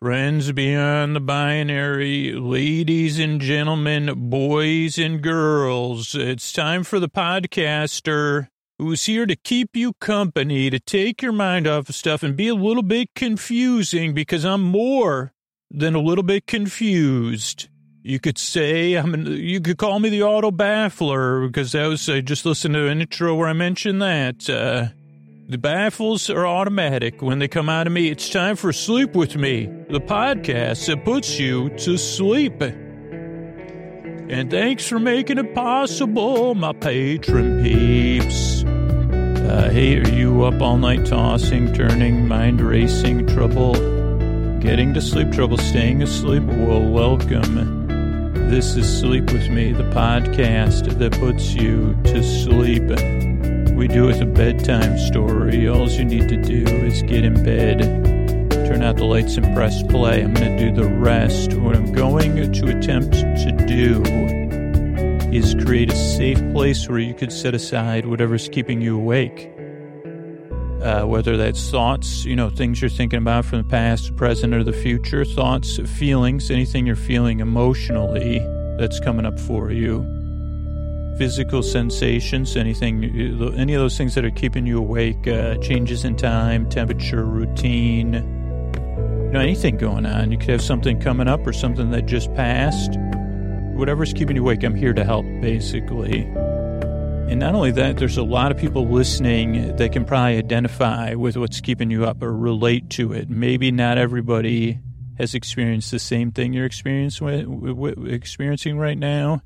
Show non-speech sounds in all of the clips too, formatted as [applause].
Friends beyond the binary, ladies and gentlemen, boys and girls, it's time for the podcaster who's here to keep you company, to take your mind off of stuff and be a little bit confusing because I'm more than a little bit confused. You could say I'm. An, you could call me the auto baffler because that was I just listened to an intro where I mentioned that. Uh, the baffles are automatic when they come out of me. It's time for Sleep With Me, the podcast that puts you to sleep. And thanks for making it possible, my patron peeps. Uh, hey, are you up all night tossing, turning, mind racing, trouble, getting to sleep, trouble, staying asleep? Well, welcome. This is Sleep With Me, the podcast that puts you to sleep. We do it a bedtime story. All you need to do is get in bed, turn out the lights and press play. I'm going to do the rest. What I'm going to attempt to do is create a safe place where you could set aside whatever's keeping you awake. Uh, whether that's thoughts, you know, things you're thinking about from the past, present, or the future, thoughts, feelings, anything you're feeling emotionally that's coming up for you physical sensations, anything, any of those things that are keeping you awake, uh, changes in time, temperature, routine, you know, anything going on. You could have something coming up or something that just passed. Whatever's keeping you awake, I'm here to help, basically. And not only that, there's a lot of people listening that can probably identify with what's keeping you up or relate to it. Maybe not everybody has experienced the same thing you're experiencing right now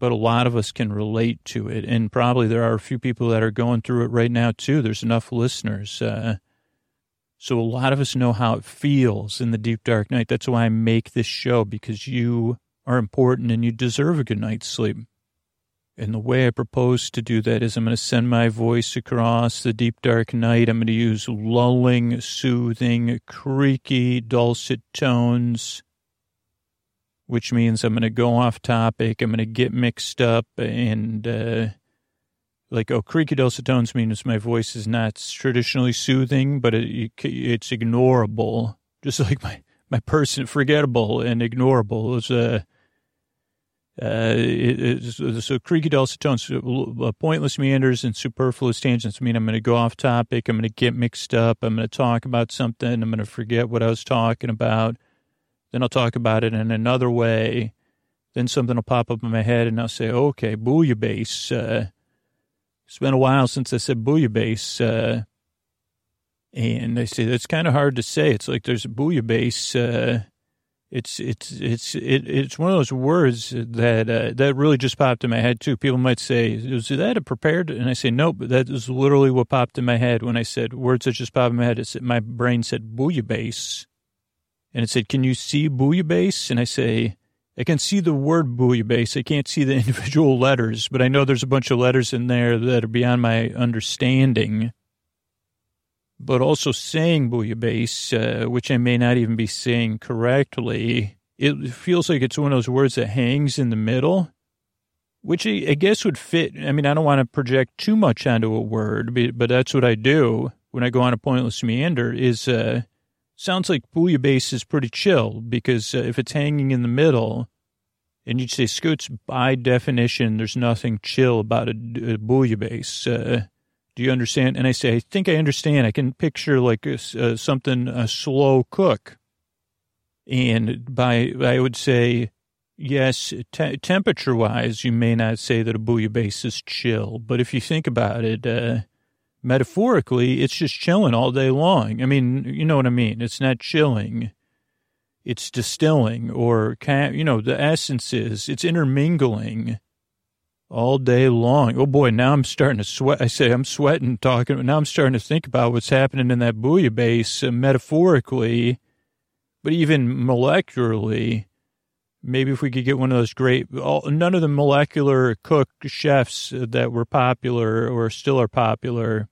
but a lot of us can relate to it. And probably there are a few people that are going through it right now, too. There's enough listeners. Uh, so a lot of us know how it feels in the deep, dark night. That's why I make this show, because you are important and you deserve a good night's sleep. And the way I propose to do that is I'm going to send my voice across the deep, dark night. I'm going to use lulling, soothing, creaky, dulcet tones which means I'm going to go off topic. I'm going to get mixed up and, uh, like, oh, creaky dulcet tones means my voice is not traditionally soothing, but it, it's ignorable. Just [laughs] like my, my person, forgettable and ignorable. It's, uh, uh, it, so creaky dulcet tones, uh, pointless meanders and superfluous tangents mean I'm going to go off topic. I'm going to get mixed up. I'm going to talk about something. I'm going to forget what I was talking about. Then I'll talk about it in another way. Then something will pop up in my head and I'll say, okay, bouillabaisse. Uh, it's been a while since I said bouillabaisse. Uh, and they say, that's kind of hard to say. It's like there's a bouillabaisse. Uh, it's, it's, it's, it, it's one of those words that, uh, that really just popped in my head too. People might say, is that a prepared? And I say, nope, that is literally what popped in my head when I said words that just popped in my head. It's, my brain said bouillabaisse and it said, can you see bouillabaisse? And I say, I can see the word bouillabaisse. I can't see the [laughs] individual letters, but I know there's a bunch of letters in there that are beyond my understanding. But also saying bouillabaisse, uh, which I may not even be saying correctly, it feels like it's one of those words that hangs in the middle, which I guess would fit. I mean, I don't want to project too much onto a word, but that's what I do when I go on a pointless meander is, uh, sounds like bouillabaisse is pretty chill because uh, if it's hanging in the middle, and you'd say scoots by definition, there's nothing chill about a, a bouillabaisse. Uh, do you understand? And I say, I think I understand. I can picture like a, uh, something a slow cook, and by I would say. Yes, te- temperature wise, you may not say that a bouillabaisse is chill, but if you think about it, uh, metaphorically, it's just chilling all day long. I mean, you know what I mean? It's not chilling. It's distilling or, you know, the essence is it's intermingling all day long. Oh boy, now I'm starting to sweat. I say I'm sweating talking. Now I'm starting to think about what's happening in that bouillabaisse uh, metaphorically, but even molecularly. Maybe if we could get one of those great, all, none of the molecular cook chefs that were popular or still are popular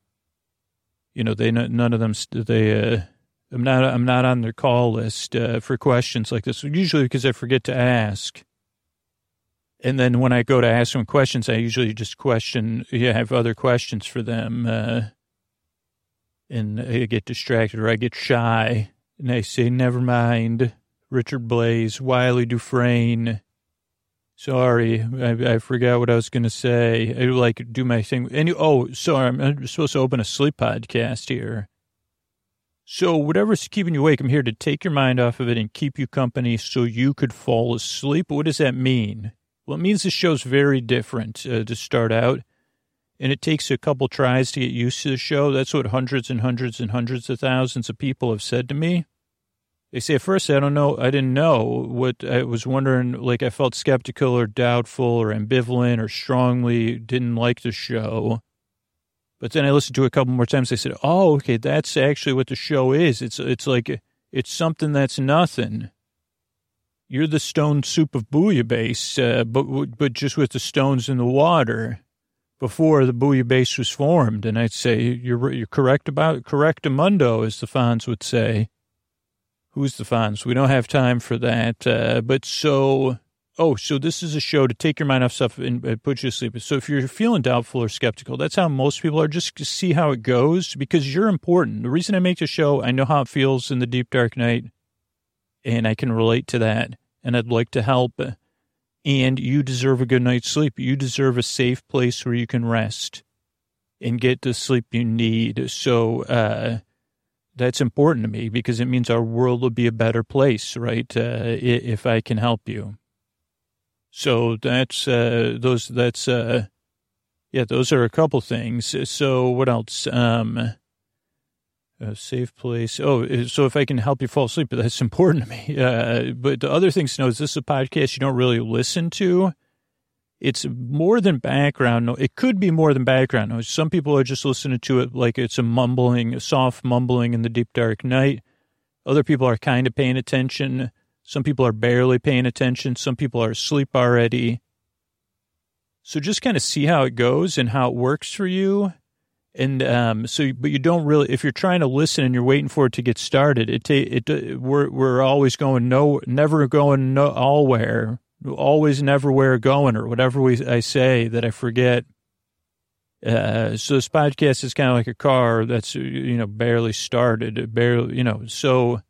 you know, they none of them they. Uh, I'm not I'm not on their call list uh, for questions like this. Usually because I forget to ask. And then when I go to ask them questions, I usually just question. Yeah, have other questions for them, uh, and I get distracted or I get shy. And I say, never mind. Richard Blais, Wylie Dufresne. Sorry, I, I forgot what I was going to say. I like do my thing. And oh, sorry, I'm supposed to open a sleep podcast here. So whatever's keeping you awake, I'm here to take your mind off of it and keep you company so you could fall asleep. What does that mean? Well, it means the show's very different uh, to start out, and it takes a couple tries to get used to the show. That's what hundreds and hundreds and hundreds of thousands of people have said to me. They say, at first, I don't know, I didn't know what I was wondering, like I felt skeptical or doubtful or ambivalent or strongly didn't like the show. But then I listened to it a couple more times. I said, oh, okay, that's actually what the show is. It's, it's like, it's something that's nothing. You're the stone soup of bouillabaisse, uh, but, but just with the stones in the water before the bouillabaisse was formed. And I'd say, you're, you're correct about, correctamundo, as the Fonz would say. Who's the Fonz? We don't have time for that. Uh, but so, oh, so this is a show to take your mind off stuff and put you to sleep. So if you're feeling doubtful or skeptical, that's how most people are. Just see how it goes because you're important. The reason I make the show, I know how it feels in the deep dark night, and I can relate to that. And I'd like to help. And you deserve a good night's sleep. You deserve a safe place where you can rest and get the sleep you need. So, uh, that's important to me because it means our world will be a better place, right? Uh, if I can help you. So that's, uh, those, that's, uh, yeah, those are a couple things. So what else? Um, a safe place. Oh, so if I can help you fall asleep, that's [laughs] important to me. Uh, but the other things to know is this is a podcast you don't really listen to it's more than background. noise. It could be more than background noise. Some people are just listening to it like it's a mumbling, a soft mumbling in the deep dark night. Other people are kind of paying attention. Some people are barely paying attention. Some people are asleep already. So just kind of see how it goes and how it works for you. And um, so, but you don't really, if you're trying to listen and you're waiting for it to get started, it, it, we're, we're always going no, never going no, always never where going or whatever we, I say that I forget. Uh, so this podcast is kind of like a car that's, you know, barely started, barely, you know, so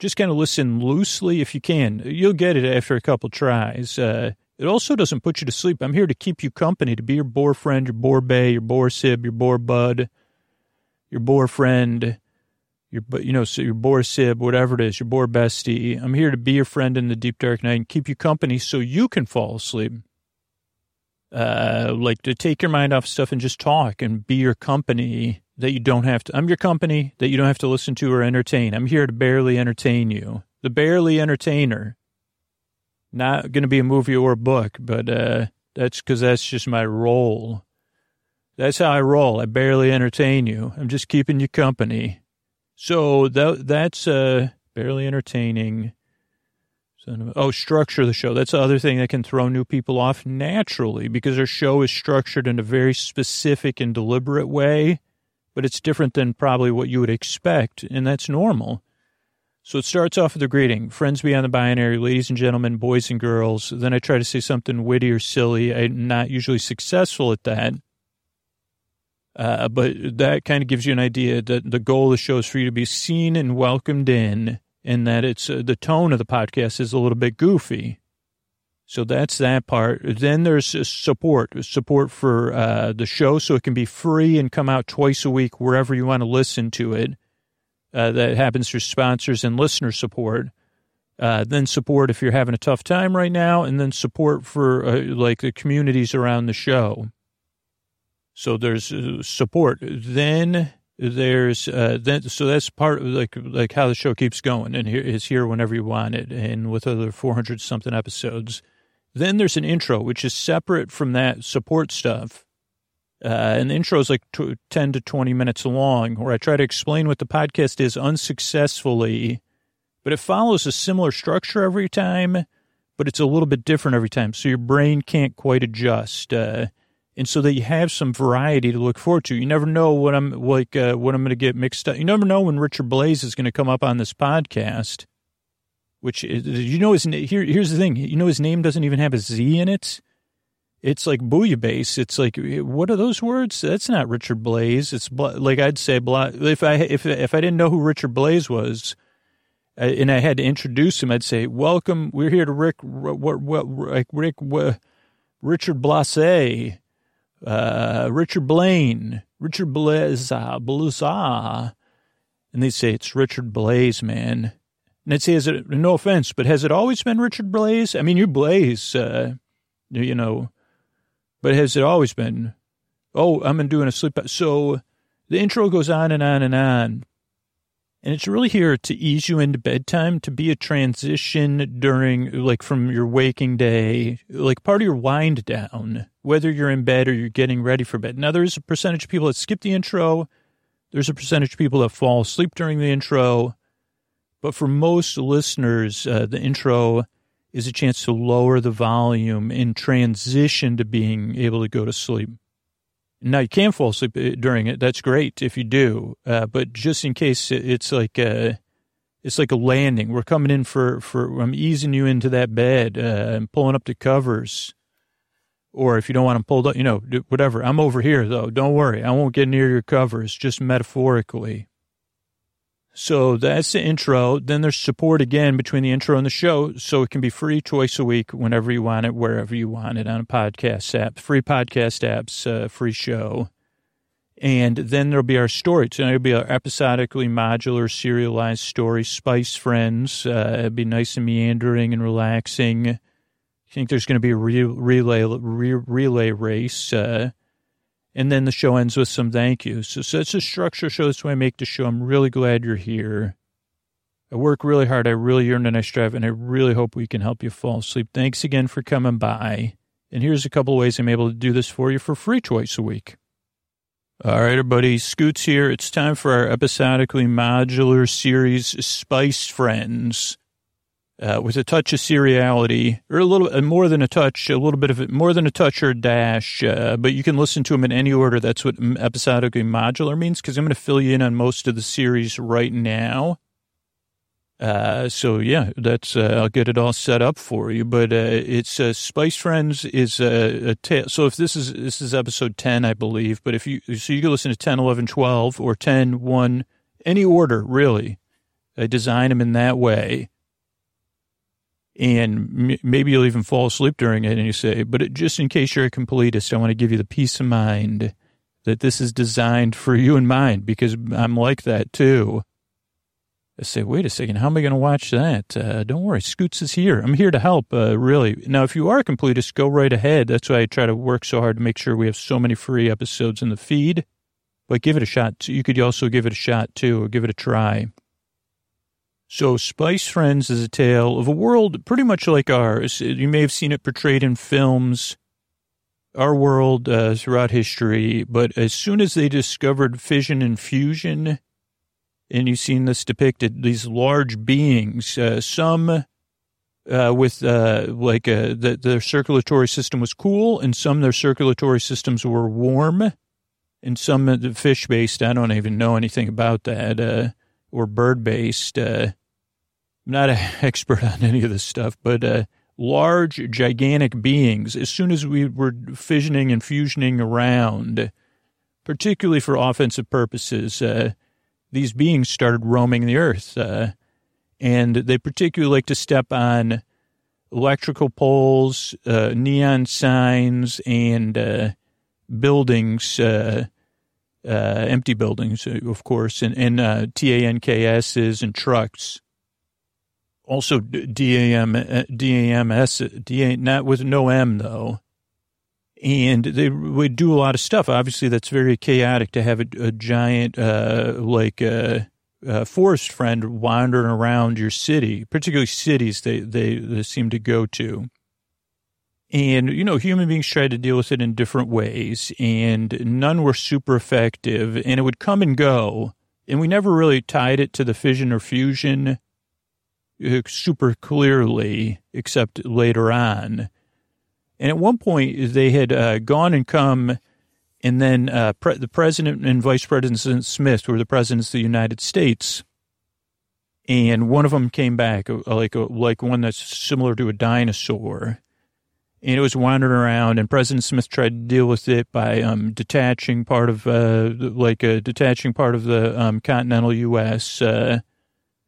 just kind of listen loosely if you can. You'll get it after a couple tries. Uh, it also doesn't put you to sleep. I'm here to keep you company, to be your boar friend, your boar bay, your boar sib, your boar bud, your boar friend, your, you know, your boar sib, whatever it is, your boar bestie. I'm here to be your friend in the deep dark night and keep you company so you can fall asleep. Uh, like to take your mind off stuff and just talk and be your company that you don't have to. I'm your company that you don't have to listen to or entertain. I'm here to barely entertain you. The barely entertainer. Not going to be a movie or a book, but uh, that's because that's just my role. That's how I roll. I barely entertain you. I'm just keeping you company. So that that's uh, barely entertaining. Oh, structure the show. That's the other thing that can throw new people off naturally because our show is structured in a very specific and deliberate way, but it's different than probably what you would expect, and that's normal. So it starts off with a greeting, friends beyond the binary, ladies and gentlemen, boys and girls. Then I try to say something witty or silly. I'm not usually successful at that. Uh, but that kind of gives you an idea that the goal of the show is for you to be seen and welcomed in, and that it's uh, the tone of the podcast is a little bit goofy. So that's that part. Then there's support, support for uh, the show, so it can be free and come out twice a week wherever you want to listen to it. Uh, that happens through sponsors and listener support. Uh, then support if you're having a tough time right now, and then support for uh, like the communities around the show. So there's uh, support. Then there's uh, then so that's part of like like how the show keeps going and here is here whenever you want it and with other 400 something episodes. Then there's an intro which is separate from that support stuff. Uh, and the intro is like 10 to 20 minutes long, where I try to explain what the podcast is unsuccessfully, but it follows a similar structure every time, but it's a little bit different every time. So your brain can't quite adjust. Uh, and so that you have some variety to look forward to. You never know what I'm like, uh, what I'm going to get mixed up. You never know when Richard Blais is going to come up on this podcast. Which is, you know his here. Here's the thing. You know his name doesn't even have a Z in it. It's like bouillabaisse. It's like what are those words? That's not Richard Blaze. It's like I'd say if I if if I didn't know who Richard Blais was, uh, and I had to introduce him. I'd say, "Welcome, we're here to Rick, what, what, Rick, Richard Blasé, uh, Richard Blaine, Richard Blaze, Blaze." And they say, it's Richard Blais, man. And I'd say, is it, no offense, but has it always been Richard Blaze? I mean, you Blaze, uh, you know, but has it always been? Oh, I'm doing a sleep. So the intro goes on and on and on. And it's really here to ease you into bedtime, to be a transition during, like, from your waking day, like part of your wind down, whether you're in bed or you're getting ready for bed. Now, there's a percentage of people that skip the intro there's a percentage of people that fall asleep during the intro, but for most listeners, uh, the intro is a chance to lower the volume and transition to being able to go to sleep. Now you can fall asleep uh, during it. That's great if you do, uh, but just in case, it's like a, uh, it's like a landing. We're coming in for for. I'm easing you into that bed uh, and pulling up the covers or if you don't want them pulled up, you know, whatever. I'm over here though. Don't worry. I won't get near your covers, just metaphorically. So that's the intro. Then there's support again between the intro and the show. So it can be free twice a week whenever you want it, wherever you want it on a podcast app, free podcast apps, uh, free show. And then there'll be our story. Tonight will be our episodically modular serialized story, Spice Friends. Uh, it'll be nice and meandering and relaxing I think there's going to be a re- relay re- relay race, uh, and then the show ends with some thank yous. So, so it's a structure show. That's why I make the show. I'm really glad you're here. I work really hard. I really yearn and I strive, and I really hope we can help you fall asleep. Thanks again for coming by. And here's a couple ways I'm able to do this for you for free twice a week. All right, everybody, Scoots here. It's time for our episodically modular series, Spice Friends uh, with a touch of seriality, or a little uh, more than a touch, a little bit of it, more than a touch or a dash. Uh, but you can listen to them in any order. That's what episodically modular means, because I'm going to fill you in on most of the series right now. Uh, so yeah, that's, uh, I'll get it all set up for you, but, uh, it's, uh, Spice Friends is a, a tale. So if this is, this is episode 10, I believe, but if you, so you can listen to 10, 11, 12 or 10, 1, any order, really. I design them in that way and maybe you'll even fall asleep during it and you say, but it, just in case you're a completist, I want to give you the peace of mind that this is designed for you in mind because I'm like that too. I say, wait a second, how am I going to watch that? Uh, don't worry, Scoots is here. I'm here to help, uh, really. Now, if you are a completist, go right ahead. That's why I try to work so hard to make sure we have so many free episodes in the feed. But give it a shot. You could also give it a shot too, or give it a try. So, Spice Friends is a tale of a world pretty much like ours. You may have seen it portrayed in films, our world uh, throughout history. But as soon as they discovered fission and fusion, and you've seen this depicted, these large beings, uh, some uh, with uh, like uh, the, their circulatory system was cool, and some their circulatory systems were warm, and some fish based. I don't even know anything about that, uh, or bird based. I'm not an [laughs] expert on any of this stuff, but uh, large, gigantic beings, as soon as we were fissioning and fusioning around, particularly for offensive purposes, uh, these beings started roaming the earth. Uh, and they particularly like to step on electrical poles, uh, neon signs, and uh, buildings, uh, empty buildings, of course, and, and TANKSs and trucks also DAM, DAMS, DA, not with no M though. And they would do a lot of stuff. Obviously, that's very chaotic to have a, a giant, uh, like, uh, uh, forest friend wandering around your city, particularly cities they, they, they seem to go to. And, you know, human beings tried to deal with it in different ways, and none were super effective, and it would come and go. And we never really tied it to the fission or fusion uh, super clearly, except later on. And at one point, they had uh, gone and come, and then uh, pre- the president and vice president Smith were the presidents of the United States, and one of them came back uh, like a, like one that's similar to a dinosaur, and it was wandering around. And President Smith tried to deal with it by um, detaching part of uh, like uh, detaching part of the um, continental U.S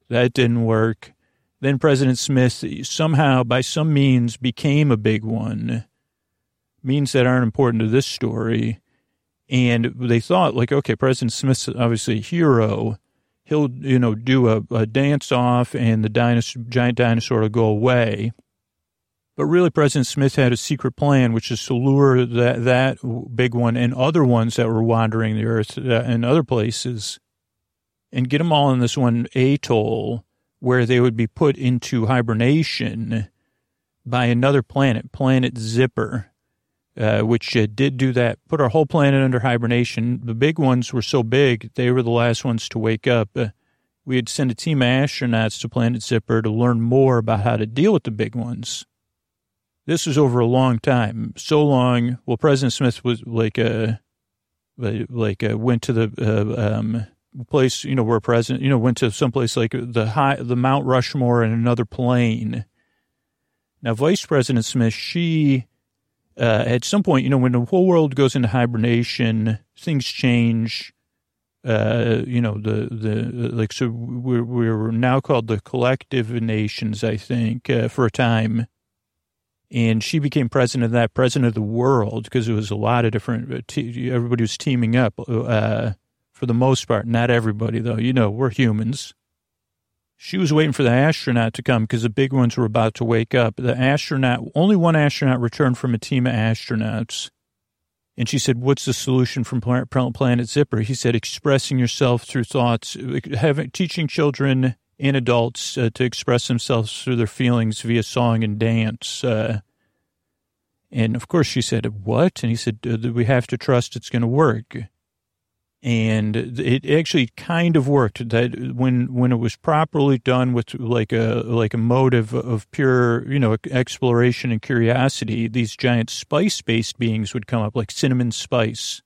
That didn't work. Then President Smith somehow, by some means, became a big one. Means that aren't important to this story. And they thought, like, okay, President Smith's obviously a hero. He'll, you know, do a, a dance off and the dinosaur, giant dinosaur will go away. But really, President Smith had a secret plan, which is to lure that, that big one and other ones that were wandering the earth uh, and other places and get them all in this one atoll where they would be put into hibernation by another planet, Planet Zipper, uh, which uh, did do that, put our whole planet under hibernation. The big ones were so big, they were the last ones to wake up. Uh, we had sent a team of astronauts to Planet Zipper to learn more about how to deal with the big ones. This was over a long time, so long. Well, President Smith was like a, like a, went to the uh, um, place, you know, where president, you know, went to someplace like the high, the Mount Rushmore and another plane. Now, Vice President Smith, she, uh, at some point, you know, when the whole world goes into hibernation, things change. Uh, you know, the, the, like, so we're, we're now called the collective nations, I think, uh, for a time and she became president of that, president of the world, because it was a lot of different. Uh, everybody was teaming up, uh, for the most part. Not everybody, though. You know, we're humans. She was waiting for the astronaut to come because the big ones were about to wake up. The astronaut, only one astronaut returned from a team of astronauts. And she said, What's the solution from Planet Zipper? He said, Expressing yourself through thoughts, having, teaching children and adults uh, to express themselves through their feelings via song and dance. Uh, and of course, she said, What? And he said, uh, We have to trust it's going to work. And it actually kind of worked that when, when it was properly done with like a, like a motive of pure, you know, exploration and curiosity, these giant spice based beings would come up like cinnamon spice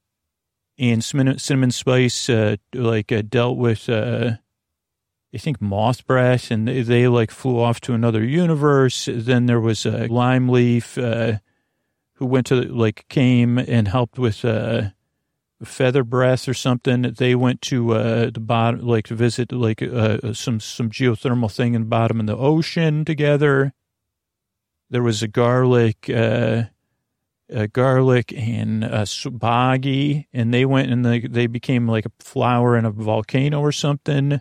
and cinnamon, cinnamon spice, uh, like uh, dealt with, uh, I think moth breath, and they, they, like flew off to another universe. Then there was a lime leaf uh, who went to like came and helped with uh, feather breath or something. They went to uh, the bottom, like to visit like uh, some some geothermal thing in the bottom of the ocean together. There was a garlic. Uh, uh, garlic and uh, boggy, and they went and they, they became like a flower in a volcano or something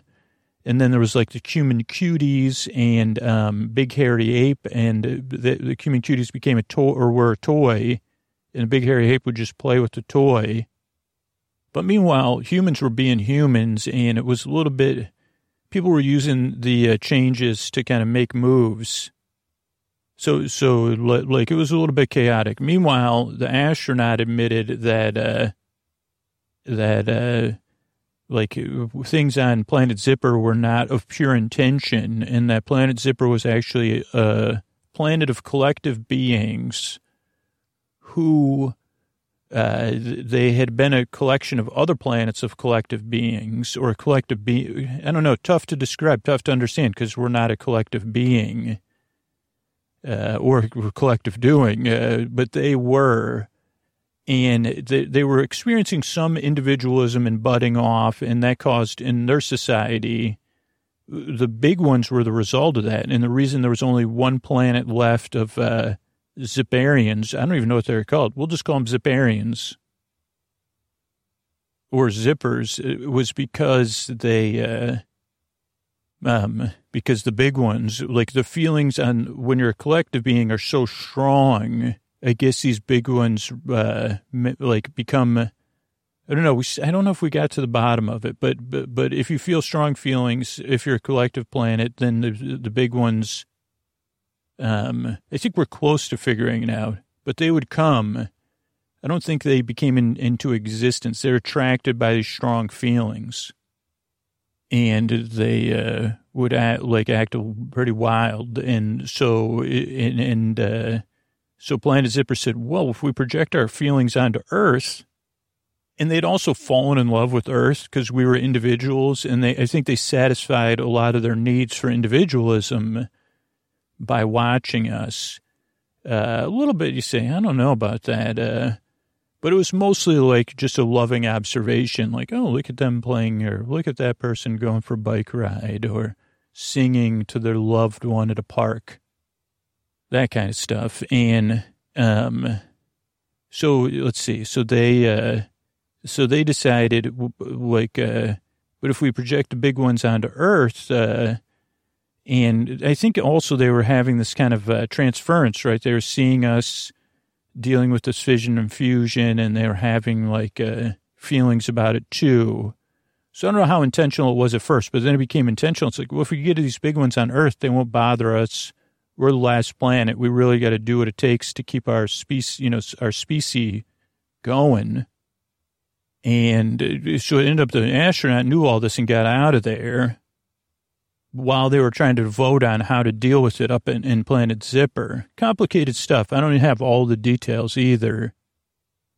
and then there was like the cumin cuties and um, big hairy ape, and the, the cumin cuties became a toy or were a toy, and the big hairy ape would just play with the toy. But meanwhile, humans were being humans, and it was a little bit. People were using the uh, changes to kind of make moves. So, so like it was a little bit chaotic. Meanwhile, the astronaut admitted that uh, that uh, like things on Planet Zipper were not of pure intention, and that Planet Zipper was actually a planet of collective beings who uh, they had been a collection of other planets of collective beings or a collective being. I don't know, tough to describe, tough to understand because we're not a collective being uh, or collective doing, uh, but they were and they, they were experiencing some individualism and budding off, and that caused in their society the big ones were the result of that. And the reason there was only one planet left of Zipperians, I don't even know what they're called. We'll just call them Zipperians or Zippers, uh, was because they, uh, um, because the big ones, like the feelings on when you're a collective being are so strong I guess these big ones, uh, like become, I don't know. We, I don't know if we got to the bottom of it, but, but, but if you feel strong feelings, if you're a collective planet, then the, the big ones, um, I think we're close to figuring it out, but they would come. I don't think they became in, into existence. They're attracted by these strong feelings and they, uh, would act like act pretty wild. And so, and, and, uh, so Planet Zipper said, well, if we project our feelings onto Earth, and they'd also fallen in love with Earth because we were individuals, and they, I think they satisfied a lot of their needs for individualism by watching us. Uh, a little bit, you say, I don't know about that. Uh, but it was mostly like just a loving observation, like, oh, look at them playing, or look at that person going for a bike ride, or singing to their loved one at a park, that kind of stuff. And um, so let's see. So they uh, so they decided like, uh, but if we project the big ones onto Earth, uh, and I think also they were having this kind of uh, transference, right? They were seeing us dealing with this fission and fusion, and they were having like uh, feelings about it too. So I don't know how intentional it was at first, but then it became intentional. It's like, well, if we get to these big ones on Earth, they won't bother us. We're the last planet. We really got to do what it takes to keep our species, you know, our species going. And uh, so it ended up the astronaut knew all this and got out of there while they were trying to vote on how to deal with it up in, in Planet Zipper. Complicated stuff. I don't have all the details either,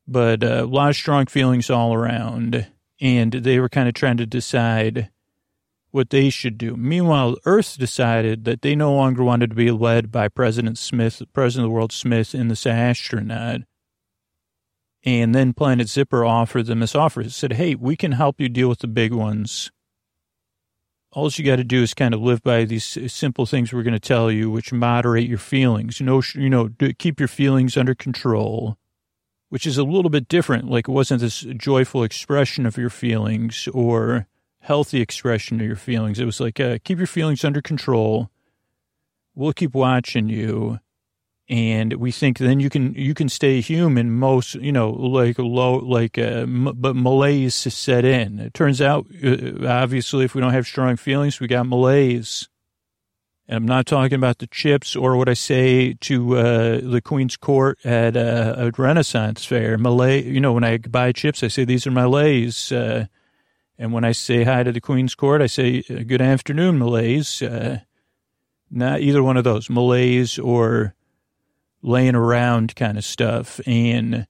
but uh, a lot of strong feelings all around. And they were kind of trying to decide what they should do. Meanwhile, Earth decided that they no longer wanted to be led by President Smith, President of the World Smith, and this astronaut. And then Planet Zipper offered them this offer. It said, hey, we can help you deal with the big ones all you got to do is kind of live by these simple things we're going to tell you, which moderate your feelings. You know, you know, keep your feelings under control, which is a little bit different. Like it wasn't this joyful expression of your feelings or healthy expression of your feelings. It was like uh, keep your feelings under control. We'll keep watching you and we think then you can you can stay human most you know like low like uh, m- but malaise set in. It turns out uh, obviously if we don't have strong feelings we got malaise. And i'm not talking about the chips or what i say to uh, the queen's court at uh, a renaissance fair. Malay you know when i buy chips i say these are malaise. Uh, and when i say hi to the queen's court i say uh, good afternoon malaise. Not either one of those malaise or laying around kind of stuff. And,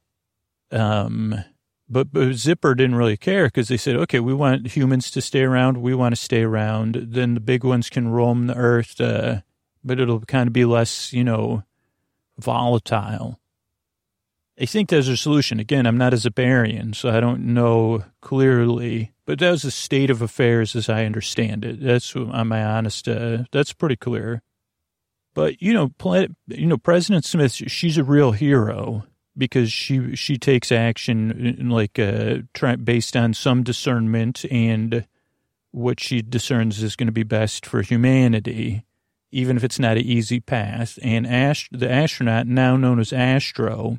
um, but, but Zipper didn't really care because they said, okay, we want humans to stay around. We want to stay around. Then the big ones can roam the earth, uh, but it'll kind of be less, you know, volatile. I think there's a solution. Again, I'm not a Zipperian, so I don't know clearly, but that was the state of affairs as I understand it. That's my honest, uh, that's pretty clear. But you know, you know, President Smith, she's a real hero because she she takes action like uh, based on some discernment and what she discerns is going to be best for humanity, even if it's not an easy path. And Ast- the astronaut, now known as Astro,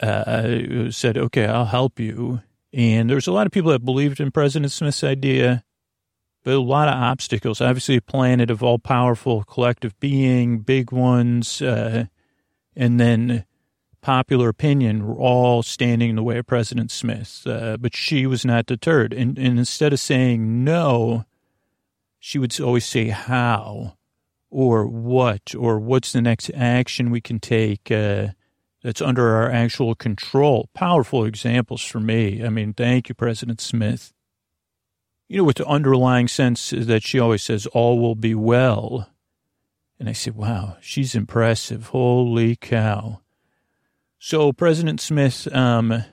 uh, said, "Okay, I'll help you." And there's a lot of people that believed in President Smith's idea but a lot of obstacles. Obviously, a planet of all powerful collective being, big ones, uh, and then popular opinion were all standing in the way of President Smith. Uh, but she was not deterred. And, and instead of saying no, she would always say how or what or what's the next action we can take uh, that's under our actual control. Powerful examples for me. I mean, thank you, President Smith you know, with the underlying sense that she always says, all will be well. And I said, wow, she's impressive. Holy cow. So President Smith, um,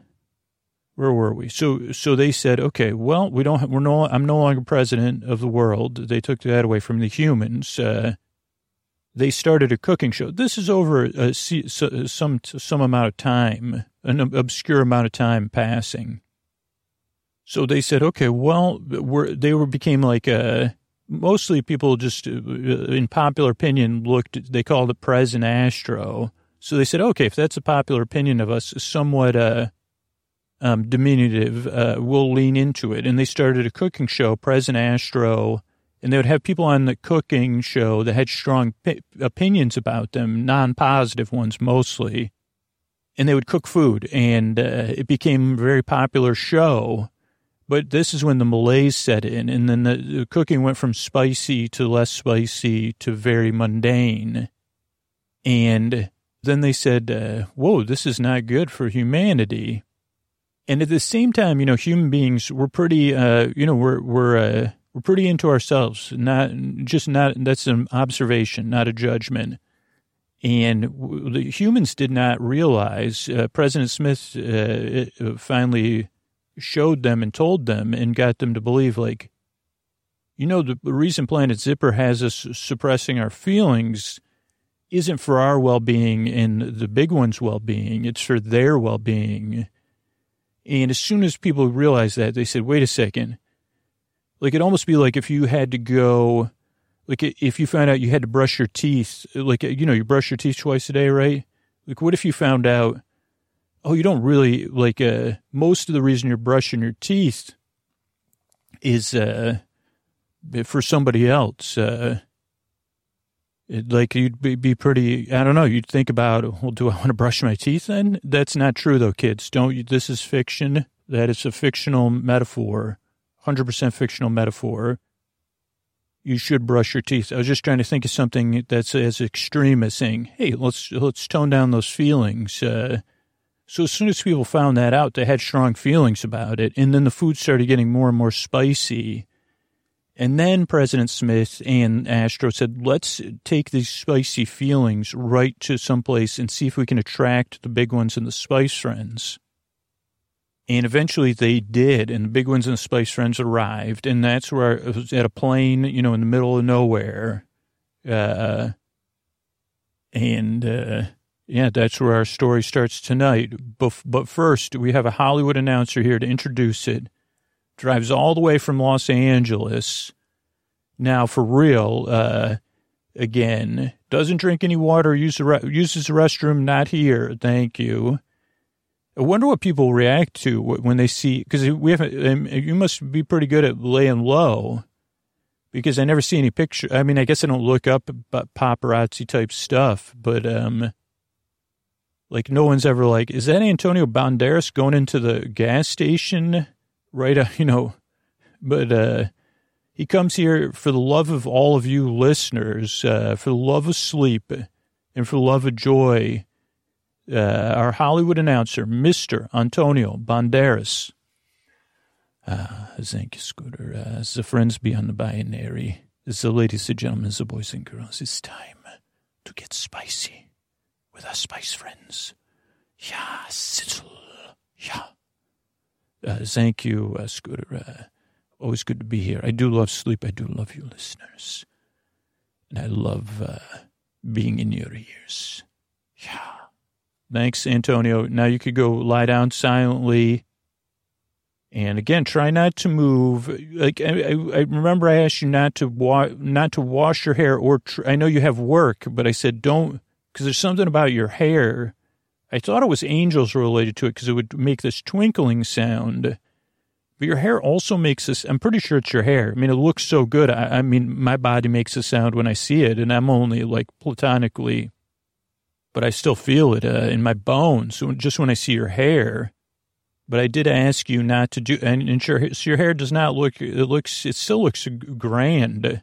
where were we? So, so they said, okay, well, we don't, we're no, I'm no longer president of the world. They took that away from the humans. Uh, they started a cooking show. This is over a, some, some amount of time, an obscure amount of time passing. So they said, okay, well, we're, they were became like a, mostly people just uh, in popular opinion looked, they called it President Astro. So they said, okay, if that's a popular opinion of us, somewhat, uh, um, diminutive, uh, we'll lean into it. And they started a cooking show, President Astro, and they would have people on the cooking show that had strong p- opinions about them, non-positive ones mostly. And they would cook food, and uh, it became a very popular show. But this is when the malaise set in, and then the, the cooking went from spicy to less spicy to very mundane. And then they said, uh, whoa, this is not good for humanity. And at the same time, you know, human beings, we're pretty, uh, you know, we're, we're, uh, we're pretty into ourselves, not just not, that's an observation, not a judgment. And the humans did not realize, uh, President Smith uh, finally showed them and told them and got them to believe like you know, the reason Planet Zipper has us suppressing our feelings isn't for our well being and the big one's well being, it's for their well being. And as soon as people realized that, they said, wait a second. Like, it'd almost be like if you had to go, like, if you found out you had to brush your teeth, like, you know, you brush your teeth twice a day, right? Like, what if you found out, oh, you don't really, like, uh, most of the reason you're brushing your teeth is, uh, for somebody else, uh, like you'd be, be pretty, I don't know, you'd think about, well, do I want to brush my teeth then? That's not true though, kids. Don't, you, this is fiction. That is a fictional metaphor, 100% fictional metaphor. You should brush your teeth. I was just trying to think of something that's as extreme as saying, hey, let's, let's tone down those feelings. Uh, so as soon as people found that out, they had strong feelings about it. And then the food started getting more and more spicy and then President Smith and Astro said, let's take these spicy feelings right to someplace and see if we can attract the big ones and the Spice Friends. And eventually they did, and the big ones and the Spice Friends arrived, and that's where it was at a plane, you know, in the middle of nowhere. Uh, and uh, yeah, that's where our story starts tonight. But, first, we have a Hollywood announcer here to introduce it drives all the way from Los Angeles. Now, for real, uh, again, doesn't drink any water, use re- uses the restroom, not here. Thank you. I wonder what people react to when they see, because we haven't, um, you must be pretty good at laying low because I never see any picture. I mean, I guess I don't look up paparazzi type stuff, but, um, like no one's ever like, is that Antonio Banderas going into the gas station right, uh, [laughs] you know, but uh, he comes here for the love of all of you listeners, uh, for the love of sleep and for the love of joy. Uh, our Hollywood announcer, Mr. Antonio Banderas. Uh, thank you, Scooter. Uh, the friends beyond the binary, the ladies and gentlemen, the boys and girls, it's time to get spicy with spice friends. Yeah, sizzle. Yeah. Uh, thank you, uh, Scooter. Uh, always good to be here. I do love sleep. I do love you, listeners. And I love uh, being in your ears. Yeah. Thanks, Antonio. Now you could go lie down silently. And again, try not to move. Like I, I remember, I asked you not to wa- not to wash your hair, or tr- I know you have work, but I said don't because there's something about your hair I thought it was angels related to it because it would make this twinkling sound. But your hair also makes this. I'm pretty sure it's your hair. I mean, it looks so good. I, I mean, my body makes a sound when I see it, and I'm only like platonically, but I still feel it uh, in my bones just when I see your hair. But I did ask you not to do, and, and your, so your hair does not look. It looks. It still looks grand.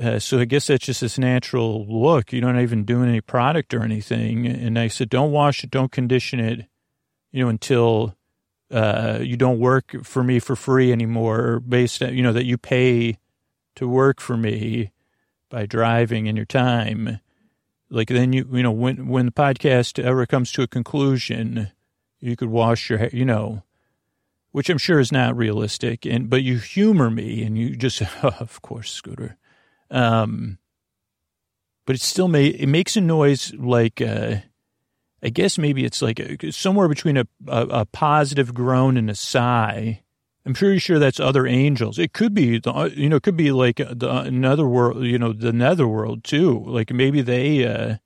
Uh, so I guess that's just this natural look. You're not even doing any product or anything. And I said, don't wash it, don't condition it, you know, until uh, you don't work for me for free anymore, based on, you know, that you pay to work for me by driving in your time. Like then you, you know, when, when the podcast ever comes to a conclusion, you could wash your hair, you know, which I'm sure is not realistic. And, but you humor me and you just, [laughs] of course, Scooter um, but it still may it makes a noise like uh, I guess maybe it's like a, somewhere between a, a, a positive groan and a sigh. I'm pretty sure that's other angels. It could be the you know it could be like the another world you know the netherworld too. Like maybe they uh,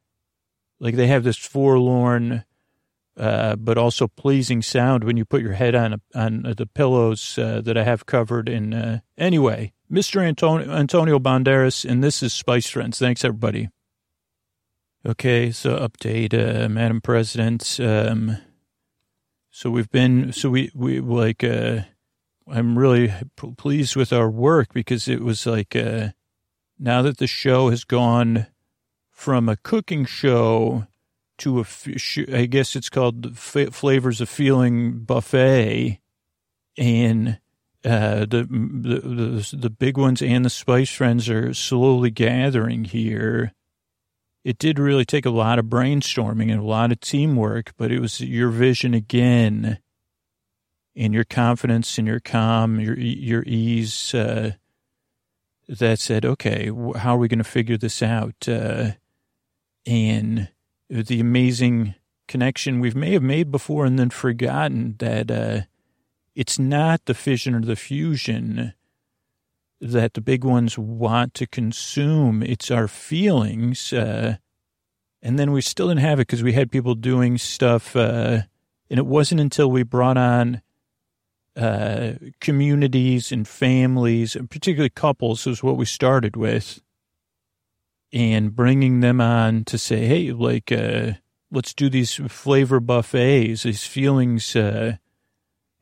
like they have this forlorn. Uh, but also pleasing sound when you put your head on a, on the pillows uh, that I have covered in. Uh, anyway, Mr. Antonio, Antonio Banderas, and this is Spice Friends. Thanks, everybody. Okay, so update, uh, Madam President. Um, so we've been, so we, we like, uh, I'm really pleased with our work because it was like, uh, now that the show has gone from a cooking show to a, I guess it's called Flavors of Feeling Buffet, and uh, the, the, the big ones and the Spice Friends are slowly gathering here. It did really take a lot of brainstorming and a lot of teamwork, but it was your vision again, and your confidence and your calm, your your ease, uh, that said, okay, how are we going to figure this out? Uh, and the amazing connection we may have made before and then forgotten that uh, it's not the fission or the fusion that the big ones want to consume. It's our feelings. Uh, and then we still didn't have it because we had people doing stuff. Uh, and it wasn't until we brought on uh, communities and families, and particularly couples, is what we started with, and bringing them on to say, hey, like, uh, let's do these flavor buffets, these feelings.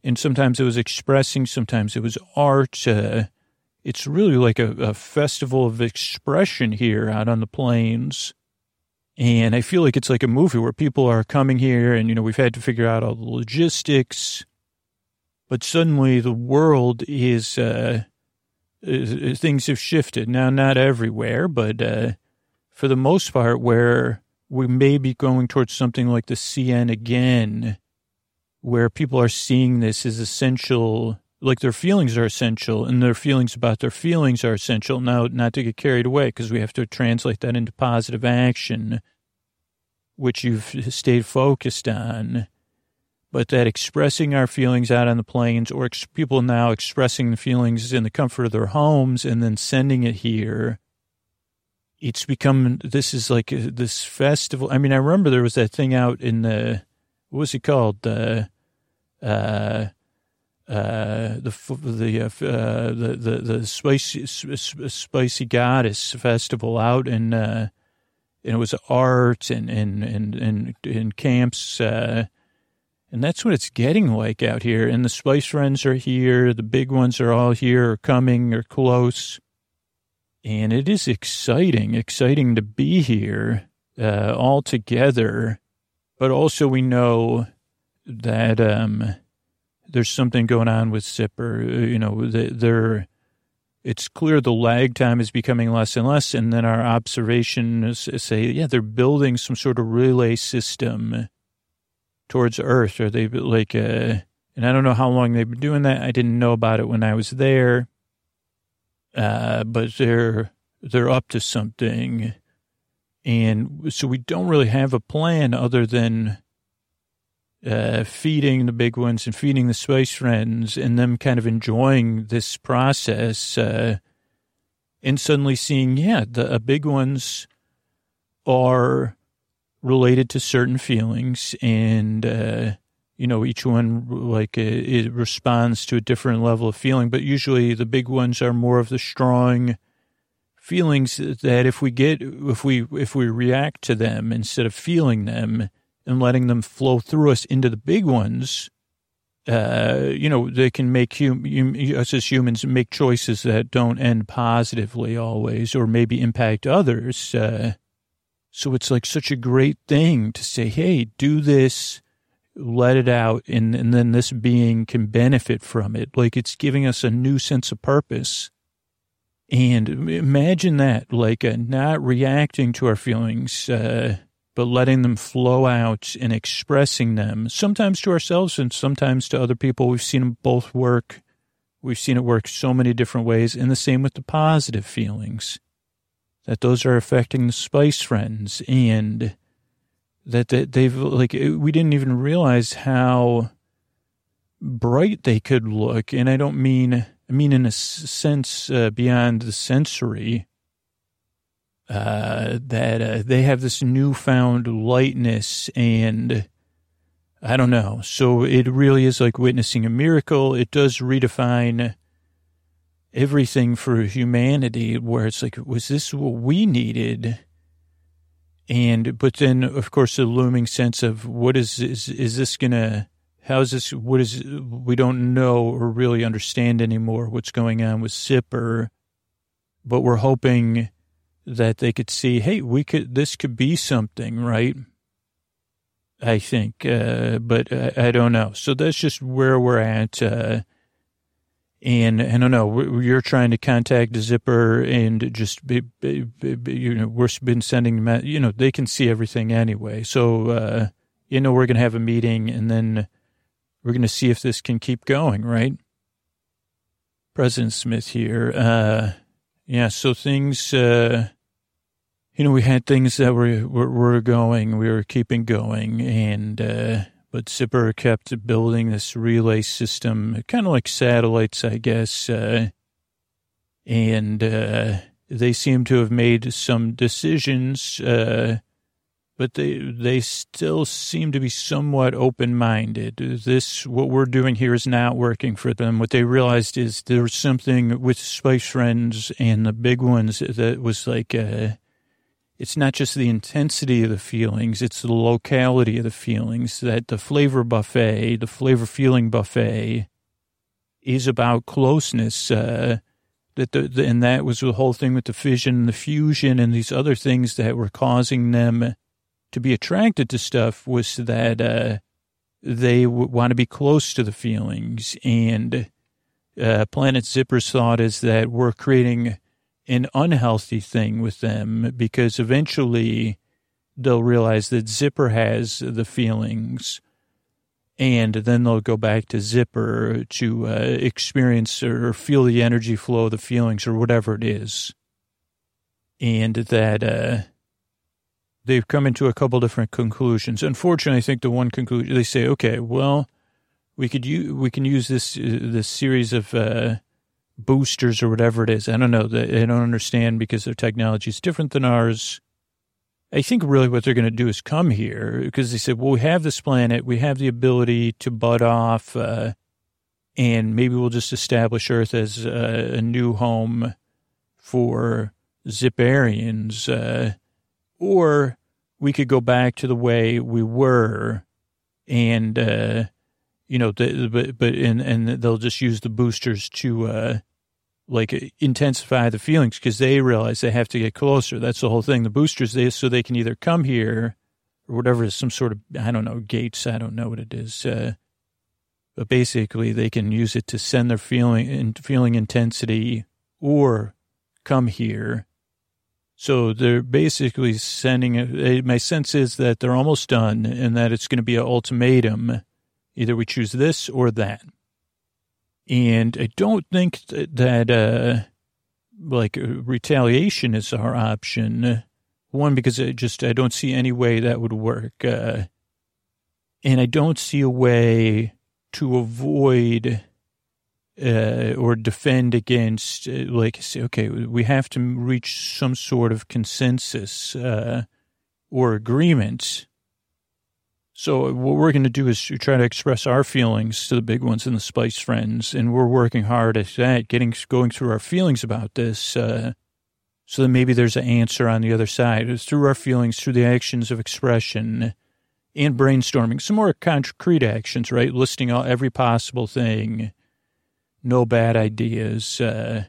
And sometimes it was expressing, sometimes it was art. Uh, it's really like a, a festival of expression here out on the plains. And I feel like it's like a movie where people are coming here and, you know, we've had to figure out all the logistics but suddenly the world is, uh, is, things have shifted. Now, not everywhere, but uh, for the most part, where we may be going towards something like the CN again, where people are seeing this as essential, like their feelings are essential and their feelings about their feelings are essential. Now, not to get carried away because we have to translate that into positive action, which you've stayed focused on but that expressing our feelings out on the plains or ex- people now expressing the feelings in the comfort of their homes and then sending it here it's become this is like a, this festival i mean i remember there was that thing out in the what was it called the uh uh the the uh, uh, the the the spicy spicy goddess festival out uh and it was art and and and and, and camps and that's what it's getting like out here. And the Spice Friends are here. The big ones are all here or coming or close. And it is exciting, exciting to be here all together. But also we know that um, there's something going on with Zipper. You know, they're, it's clear the lag time is becoming less and less. And then our observations say, yeah, they're building some sort of relay system towards Earth? Are they like, uh, and I don't know how long they've been doing that. I didn't know about it when I was there. Uh, but they're, they're up to something. And so we don't really have a plan other than, uh, feeding the big ones and feeding the Spice Friends and them kind of enjoying this process, uh, and suddenly seeing, yeah, the big ones are related to certain feelings and uh, you know each one like uh, it responds to a different level of feeling but usually the big ones are more of the strong feelings that if we get if we if we react to them instead of feeling them and letting them flow through us into the big ones uh, you know, they can make hum, hum, us as humans make choices that don't end positively always, or maybe impact others. Uh, so it's like such a great thing to say, hey, do this, let it out, and, and then this being can benefit from it. Like it's giving us a new sense of purpose. And imagine that, like uh, not reacting to our feelings, uh, but letting them flow out and expressing them, sometimes to ourselves and sometimes to other people. We've seen them both work. We've seen it work so many different ways. And the same with the positive feelings that those are affecting the Spice Friends and that they've like we didn't even realize how bright they could look and i don't mean i mean in a sense uh, beyond the sensory uh, that uh, they have this newfound lightness and i don't know so it really is like witnessing a miracle it does redefine everything for humanity where it's like, was this what we needed? And, but then, of course, the looming sense of what is, is, is this going to, how is this, what is, we don't know or really understand anymore what's going on with Zipper, but we're hoping that they could see, hey, we could, this could be something, right? I think, uh, but I, I, don't know. So that's just where we're at. Uh, and I don't know, you're trying to contact Zipper and just, be, be, be, you know, we've been sending, you know, they can see everything anyway. So, uh, you know, we're going to have a meeting and then we're going to see if this can keep going, right? President Smith here. Uh, yeah, so things, uh, you know, we had things that were, were, were going, we were keeping going and, uh, but Zipper kept building this relay system, kind of like satellites, I guess, uh, and, uh, they seem to have made some decisions, uh, but they they still seem to be somewhat open minded. This what we're doing here is not working for them. What they realized is there was something with Spice Friends and the big ones that was like uh, it's not just the intensity of the feelings; it's the locality of the feelings. That the flavor buffet, the flavor feeling buffet, is about closeness. Uh, that the, the, and that was the whole thing with the fission, and the fusion, and these other things that were causing them to be attracted to stuff was that uh, they w- want to be close to the feelings. And uh, Planet Zipper's thought is that we're creating an unhealthy thing with them because eventually they'll realize that Zipper has the feelings. And then they'll go back to Zipper to uh, experience or feel the energy flow of the feelings or whatever it is. And that, uh, they've come into a couple different conclusions. Unfortunately, I think the one conclusion they say, okay, well, we could use, we can use this uh, this series of uh, boosters or whatever it is. I don't know. They don't understand because their technology is different than ours. I think really what they're going to do is come here because they said, well, we have this planet, we have the ability to bud off, uh, and maybe we'll just establish Earth as a, a new home for Ziparians. Uh, or we could go back to the way we were and, uh, you know, the, but, but, and, and they'll just use the boosters to, uh, like intensify the feelings because they realize they have to get closer. That's the whole thing. The boosters, they, so they can either come here or whatever is some sort of, I don't know, gates. I don't know what it is. Uh, but basically they can use it to send their feeling and feeling intensity or come here so they're basically sending it. My sense is that they're almost done and that it's going to be an ultimatum. Either we choose this or that. And I don't think that, uh, like retaliation is our option. One, because I just, I don't see any way that would work. Uh, and I don't see a way to avoid uh, or defend against, uh, like, say, okay, we have to reach some sort of consensus uh, or agreement. So what we're going to do is try to express our feelings to the big ones and the Spice Friends, and we're working hard at that, getting going through our feelings about this, uh, so that maybe there's an answer on the other side. It's through our feelings, through the actions of expression, and brainstorming some more concrete actions, right? Listing all every possible thing no bad ideas. Uh,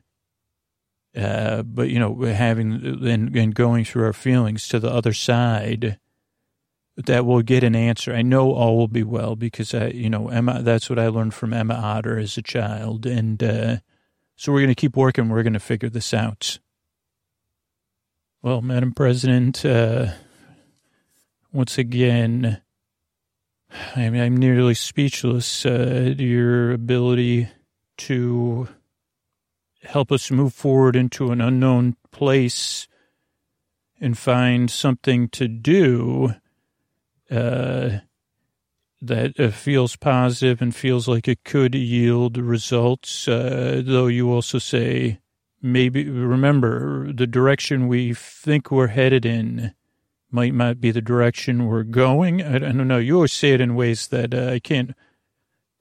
uh, but you know, having and, and going through our feelings to the other side, that we'll get an answer. I know all will be well because I, you know, Emma. That's what I learned from Emma Otter as a child, and uh, so we're going to keep working. We're going to figure this out. Well, Madam President, uh, once again, I mean, I'm nearly speechless. Uh, your ability to help us move forward into an unknown place and find something to do uh, that uh, feels positive and feels like it could yield results. Uh, though you also say, maybe remember the direction we think we're headed in might not be the direction we're going. I, I don't know. You always say it in ways that uh, I can't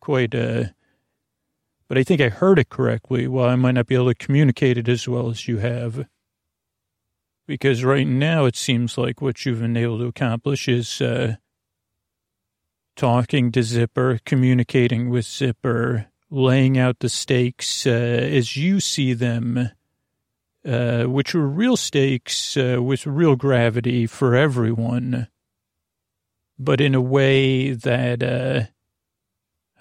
quite uh, but I think I heard it correctly. Well, I might not be able to communicate it as well as you have. Because right now it seems like what you've been able to accomplish is uh, talking to Zipper, communicating with Zipper, laying out the stakes uh, as you see them, uh, which are real stakes uh, with real gravity for everyone, but in a way that, uh,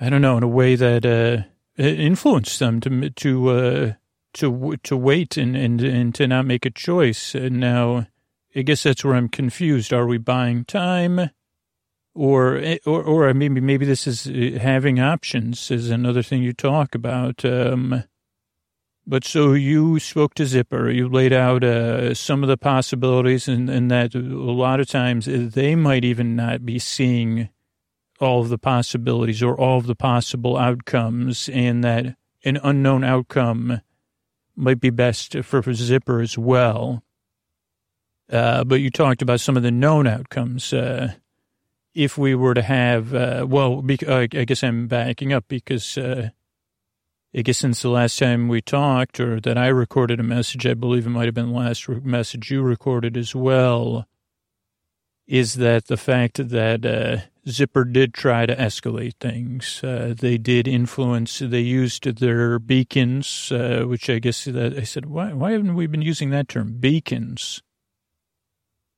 I don't know, in a way that uh, influence them to to uh, to to wait and, and and to not make a choice. And now, I guess that's where I'm confused. Are we buying time, or or or maybe maybe this is uh, having options is another thing you talk about. Um, But so you spoke to Zipper, you laid out uh, some of the possibilities, and, and that a lot of times they might even not be seeing all of the possibilities or all of the possible outcomes, and that an unknown outcome might be best for, for Zipper as well. Uh, but you talked about some of the known outcomes. Uh, if we were to have, uh, well, I guess I'm backing up because uh, I guess since the last time we talked or that I recorded a message, I believe it might have been the last message you recorded as well, is that the fact that uh, Zipper did try to escalate things. Uh, they did influence, they used their beacons, uh, which I guess that I said, why, why haven't we been using that term? Beacons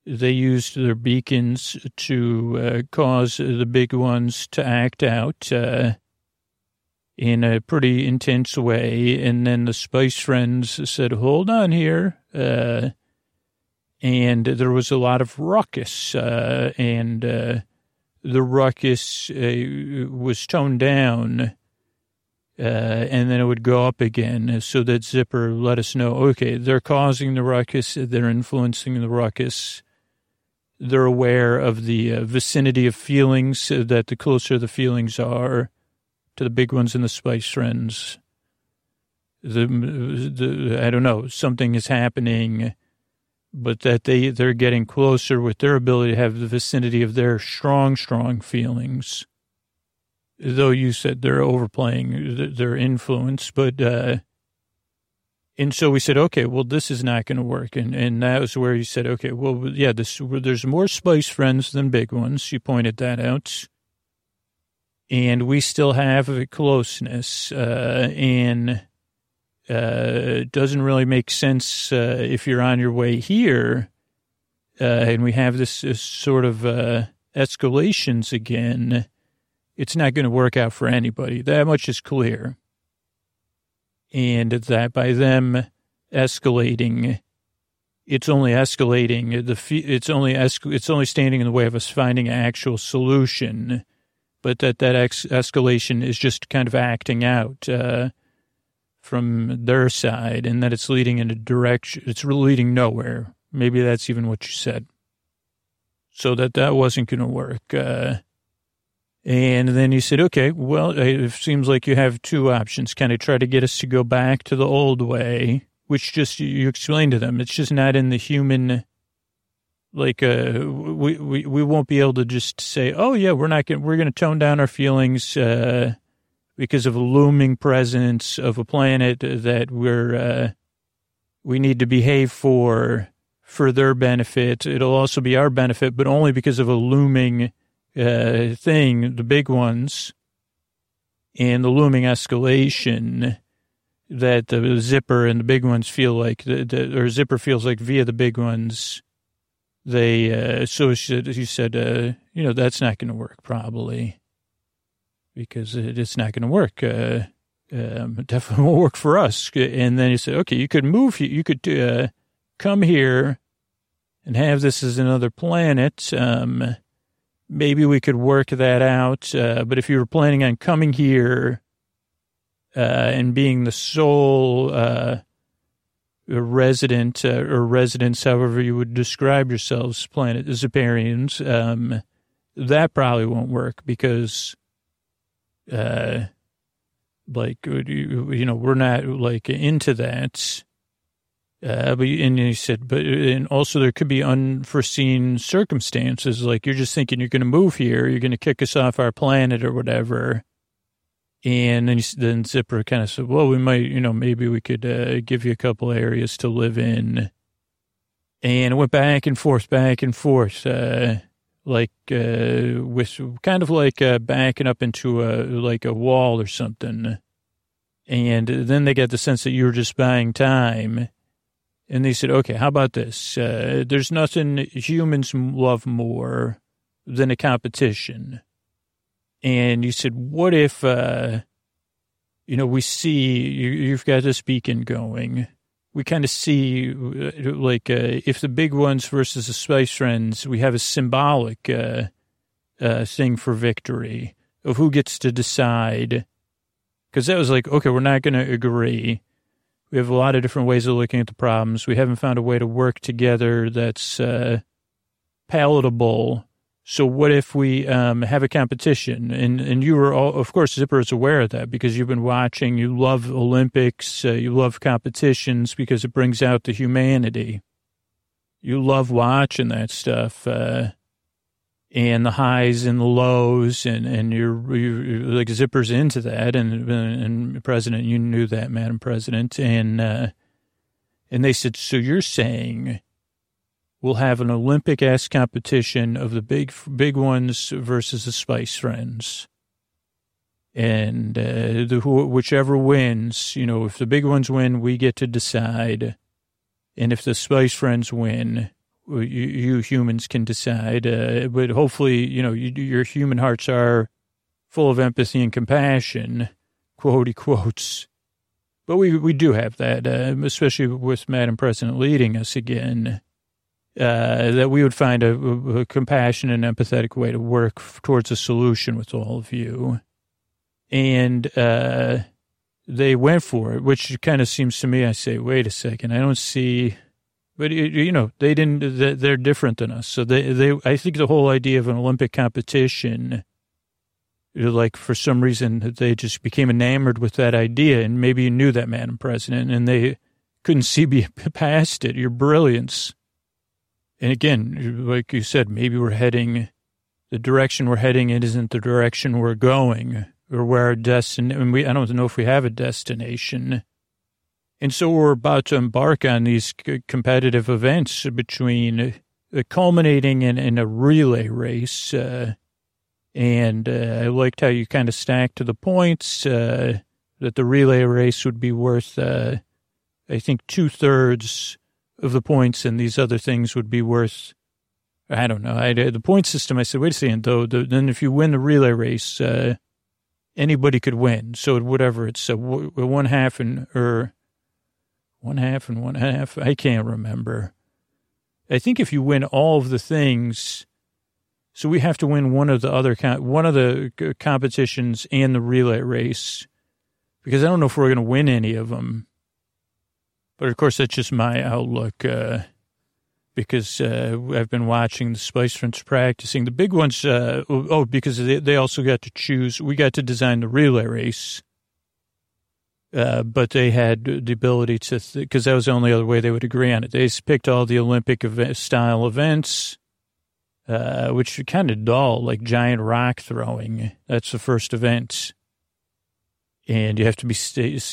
they used their beacons to uh, cause the big ones to act out uh, in a pretty intense way. And then the Spice Friends said, hold on here. Uh, and there was a lot of ruckus, uh, and uh, the ruckus uh, was toned down. and then it would go up again so that Zipper let us know, okay, they're causing the ruckus, they're influencing the ruckus they're aware of the uh, vicinity of feelings, uh, that the closer the feelings are to the big ones and the spice friends, the, the I don't know, something is happening, but that they, they're getting closer with their ability to have the vicinity of their strong, strong feelings. Though you said they're overplaying their influence, but, uh, and so we said, okay, well, this is not going to work. And, and that was where you said, okay, well, yeah, this, there's more spice friends than big ones. You pointed that out. And we still have a closeness. Uh, and uh, doesn't really make sense uh, if you're on your way here. Uh, and we have this, this sort of uh, escalations again. It's not going to work out for anybody. That much is clear and that by them escalating, it's only escalating. The it's only it's only standing in the way of us finding an actual solution, but that that ex- escalation is just kind of acting out uh, from their side, and that it's leading in a direction. It's leading nowhere. Maybe that's even what you said. So that that wasn't going to work. Uh, and then he said, okay, well, it seems like you have two options. Kind of try to get us to go back to the old way, which just you explained to them. It's just not in the human, like, uh, we, we, we won't be able to just say, oh, yeah, we're not gonna, we're going to tone down our feelings, uh, because of a looming presence of a planet that we're, uh, we need to behave for, for their benefit. It'll also be our benefit, but only because of a looming uh, thing, the big ones, and the looming escalation that the zipper and the big ones feel like, the, the or zipper feels like via the big ones, they, uh, so she, she said, uh, you know, that's not going to work probably because it's not going to work. Uh, um, it definitely [laughs] won't work for us. And then he said, okay, you could move, you could, uh, come here and have this as another planet. Um, maybe we could work that out. Uh, but if you were planning on coming here uh, and being the sole uh, resident uh, or residents, however you would describe yourselves, planet Ziparians, um, that probably won't work because, uh, like, you know, we're not like into that. Uh, but and he said, but and also there could be unforeseen circumstances, like you're just thinking you're going to move here, you're going to kick us off our planet or whatever. And then, then Zipper kind of said, well, we might, you know, maybe we could uh, give you a couple areas to live in. And it went back and forth, back and forth, uh, like uh, with kind of like uh, backing up into a like a wall or something. And then they got the sense that you were just buying time and they said, okay, how about this? Uh, there's nothing humans love more than a competition. And you said, what if, uh, you know, we see you, have got this beacon going. We kind of see, uh, like, uh, if the big ones versus the Spice Friends, we have a symbolic uh, uh, thing for victory of who gets to decide. Because that was like, okay, we're not going to agree We have a lot of different ways of looking at the problems. We haven't found a way to work together that's uh, palatable. So what if we um, have a competition? And and you were, all, of course, Zipper is aware of that because you've been watching. You love Olympics. Uh, you love competitions because it brings out the humanity. You love watching that stuff. Uh, and the highs and the lows, and and you're, you're like zippers into that, and and President, you knew that, Madam President, and uh, and they said, so you're saying we'll have an Olympic ass competition of the big big ones versus the Spice Friends, and uh, the whichever wins, you know, if the big ones win, we get to decide, and if the Spice Friends win you, you humans can decide. Uh, but hopefully, you know, you, your human hearts are full of empathy and compassion, quotey quotes. But we, we do have that, uh, especially with Madam President leading us again, uh, that we would find a, a compassionate and empathetic way to work towards a solution with all of you. And uh, they went for it, which kind of seems to me, I say, wait a second, I don't see but you know, they didn't. They're different than us. So they, they. I think the whole idea of an Olympic competition, like for some reason, they just became enamored with that idea, and maybe you knew that, Madam President, and they couldn't see [laughs] past it. Your brilliance, and again, like you said, maybe we're heading, the direction we're heading in isn't the direction we're going, or where our destination. We, I don't know if we have a destination and so we're about to embark on these competitive events between uh, culminating in, in a relay race. Uh, and uh, I liked how you kind of stacked to the points uh, that the relay race would be worth, uh, I think, two thirds of the points, and these other things would be worth. I don't know. I, the point system. I said, wait a second, though. The, then if you win the relay race, uh, anybody could win. So whatever it's a, one half and or one half and one half. I can't remember. I think if you win all of the things, so we have to win one of the other one of the competitions and the relay race, because I don't know if we're going to win any of them. But of course, that's just my outlook. Uh, because uh, I've been watching the Spice practicing. The big ones, uh, oh, because they, they also got to choose. We got to design the relay race. Uh, but they had the ability to, because th- that was the only other way they would agree on it. They picked all the Olympic event, style events, uh, which are kind of dull, like giant rock throwing. That's the first event. And you have to be,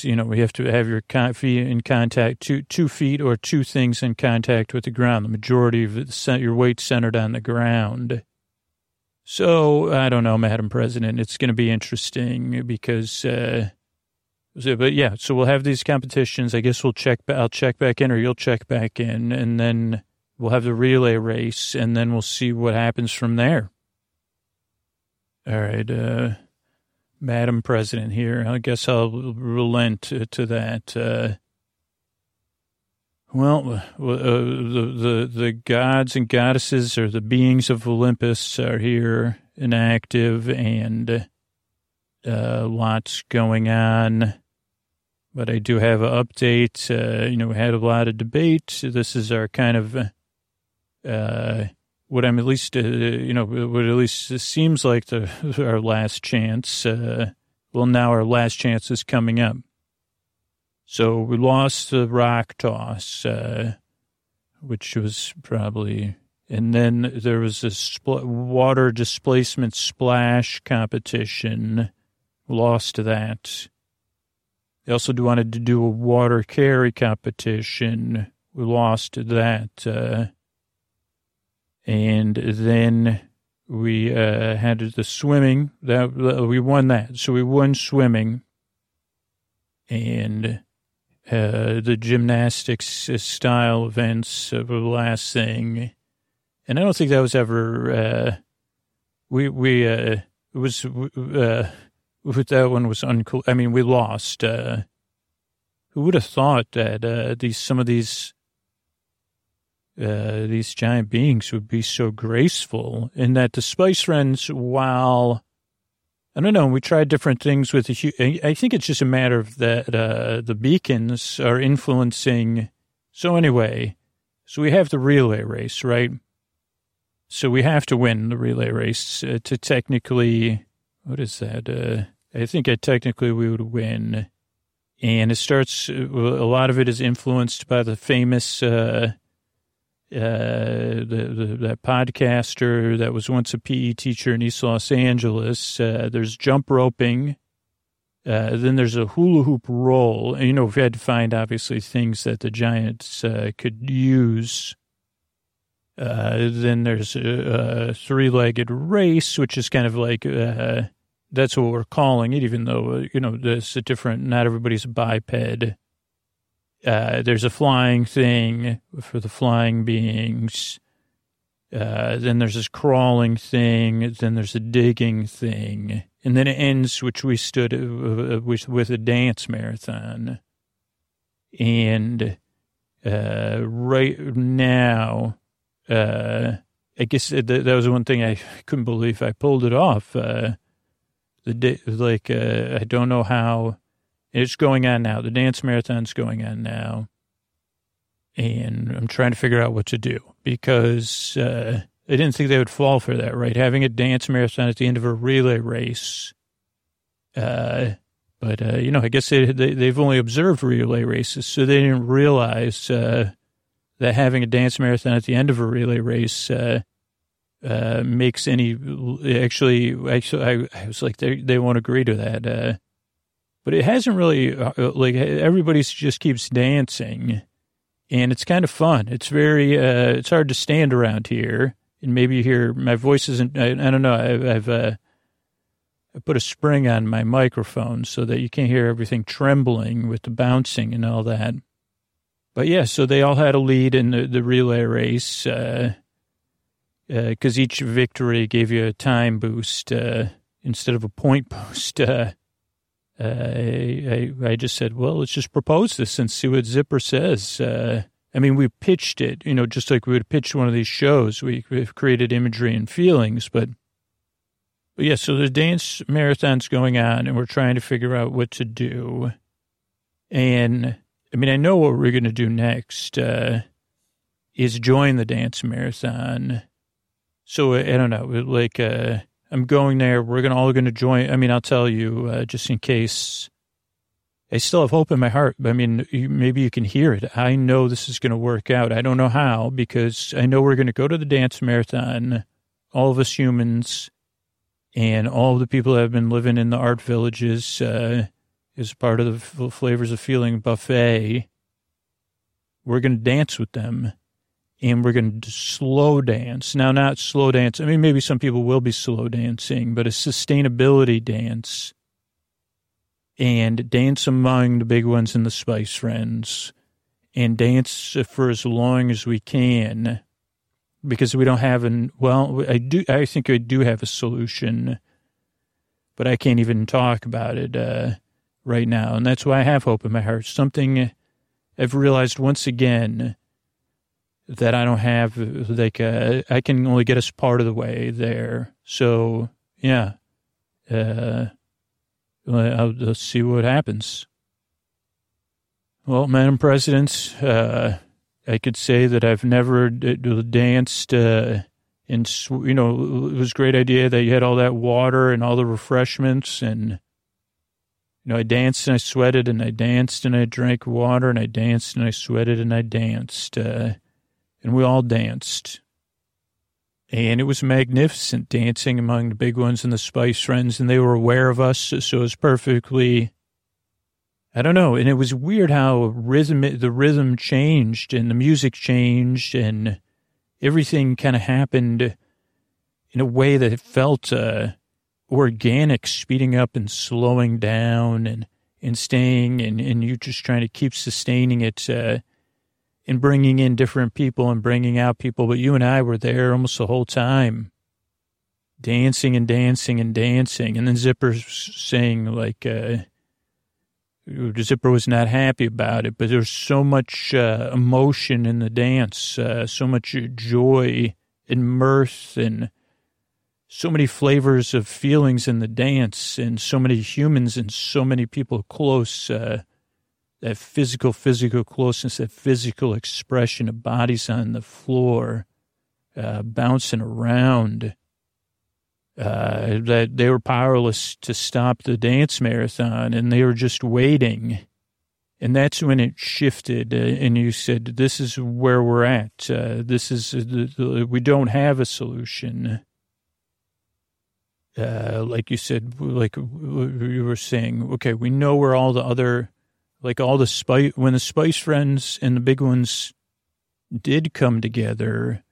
you know, you have to have your feet in contact, two, two feet or two things in contact with the ground. The majority of your weight centered on the ground. So I don't know, Madam President. It's going to be interesting because, uh, but yeah, so we'll have these competitions. I guess we'll check. I'll check back in, or you'll check back in, and then we'll have the relay race, and then we'll see what happens from there. All right, uh, Madam President here. I guess I'll relent to, that. Uh, well, uh, the, the the gods and goddesses or the beings of Olympus are here and active, and uh, lots going on but I do have an update. Uh, you know, we had a lot of debate. This is our kind of, uh, what I'm at least, uh, you know, what at least seems like the, our last chance. Uh, well, now our last chance is coming up. So we lost the rock toss, uh, which was probably, and then there was a spl- water displacement splash competition. Lost that. They also wanted to do a water carry competition. We lost that. Uh, and then we uh, had the swimming. That we won that. So we won swimming. And uh, the gymnastics style events the last thing. And I don't think that was ever. Uh, we we uh, it was uh, that one was uncool. I mean, we lost. Uh, who would have thought that uh, these some of these uh, these giant beings would be so graceful, and that the Spice Friends, while I don't know. We tried different things with the. I think it's just a matter of that uh, the beacons are influencing. So anyway, so we have the relay race, right? So we have to win the relay race uh, to technically. What is that? Uh, I think I technically we would win, and it starts. Uh, a lot of it is influenced by the famous. Uh, the, the, that podcaster that was once a PE teacher in East Los Angeles. Uh, there's jump roping. Uh, then there's a hula hoop roll. And, you know, we had to find obviously things that the Giants uh, could use. Uh, then there's a, a three-legged race, which is kind of like uh, that's what we're calling it, even though you know there's a different. Not everybody's a biped. Uh, there's a flying thing for the flying beings. Uh, then there's this crawling thing. Then there's a digging thing. And then it ends, which we stood uh, with, with a dance marathon. And uh, right now, uh, I guess that, that was one thing I couldn't believe I pulled it off. Uh, the like, I don't know how it's going on now. The dance marathon's going on now. And I'm trying to figure out what to do because uh, I didn't think they would fall for that, right? Having a dance marathon at the end of a relay race. Uh, but, uh, you know, I guess they, they, have only observed relay races, so they didn't realize uh, that having a dance marathon at the end of a relay race uh, uh, makes any actually, actually, I, I was like, they, they won't agree to that. Uh, but it hasn't really uh, like everybody just keeps dancing. And it's kind of fun. It's very uh, it's hard to stand around here. And maybe you hear my voice isn't i, I don't know. I've, I've uh, I put a spring on my microphone so that you can't hear everything trembling with the bouncing and all that. But yeah so they all had a lead in the, the relay race because uh, uh each victory gave you a time boost uh, instead of a point [laughs] boost uh, I, I, just said, well, let's just propose this and see what Zipper says. Uh, I mean, we pitched it, you know, just like we would pitch one of these shows. We, have created imagery and feelings, but, but yeah, so the dance marathon's going on and we're trying to figure out what to do. And I mean, I know what we're going to do next, uh, is join the dance marathon. So I don't know, like, uh, I'm going there. We're gonna all going to join. I mean, I'll tell you uh, just in case. I still have hope in my heart. I mean, maybe you can hear it. I know this is going to work out. I don't know how because I know we're going to go to the dance marathon, all of us humans, and all the people that have been living in the art villages uh, as part of the Flavors of Feeling buffet. We're going to dance with them and we're going to slow dance. Now, not slow dance. I mean, maybe some people will be slow dancing, but a sustainability dance and dance among the big ones and the Spice Friends and dance for as long as we can because we don't have an, well, I do, I think I do have a solution, but I can't even talk about it uh, right now. And that's why I have hope in my heart. Something I've realized once again that I don't have. Like, uh, I can only get us part of the way there. So, yeah. Uh, I'll, let's see what happens. Well, Madam President, uh, I could say that I've never danced, uh, and, you know, it was a great idea that you had all that water and all the refreshments and, you know, I danced and I sweated and I danced and I drank water and I danced and I sweated and I danced. Uh, and we all danced. And it was magnificent dancing among the big ones and the Spice Friends, and they were aware of us, so it was perfectly. I don't know, and it was weird how rhythm the rhythm changed and the music changed and everything kind of happened in a way that it felt uh, organic, speeding up and slowing down and and staying and and you just trying to keep sustaining it. Uh, and bringing in different people and bringing out people. But you and I were there almost the whole time, dancing and dancing and dancing. And then Zipper saying like, uh, Zipper was not happy about it, but there's so much uh, emotion in the dance, uh, so much joy and mirth and so many flavors of feelings in the dance and so many humans and so many people close, uh, that physical, physical closeness, that physical expression of bodies on the floor, uh, bouncing around, uh, that they were powerless to stop the dance marathon and they were just waiting. And that's when it shifted, uh, and you said, "This is where we're at. Uh, this is uh, we don't have a solution." Uh, like you said, like you were saying, okay, we know where all the other, like all the spice when the Spice Friends and the big ones did come together.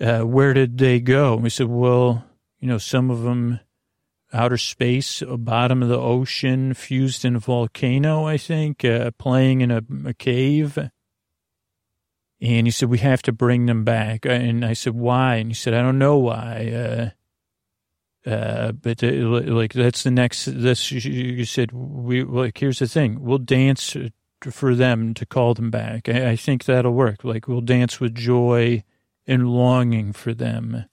Uh, where did they go? And we said, well, you know, some of them outer space, bottom of the ocean, fused in a volcano, I think, uh, playing in a, a, cave. And he said, we have to bring them back. And I said, why? And he said, I don't know why. Uh, uh, but uh, like, that's the next, this, you said, we, like, here's the thing. We'll dance for them to call them back. I, I think that'll work. Like, we'll dance with joy and longing for them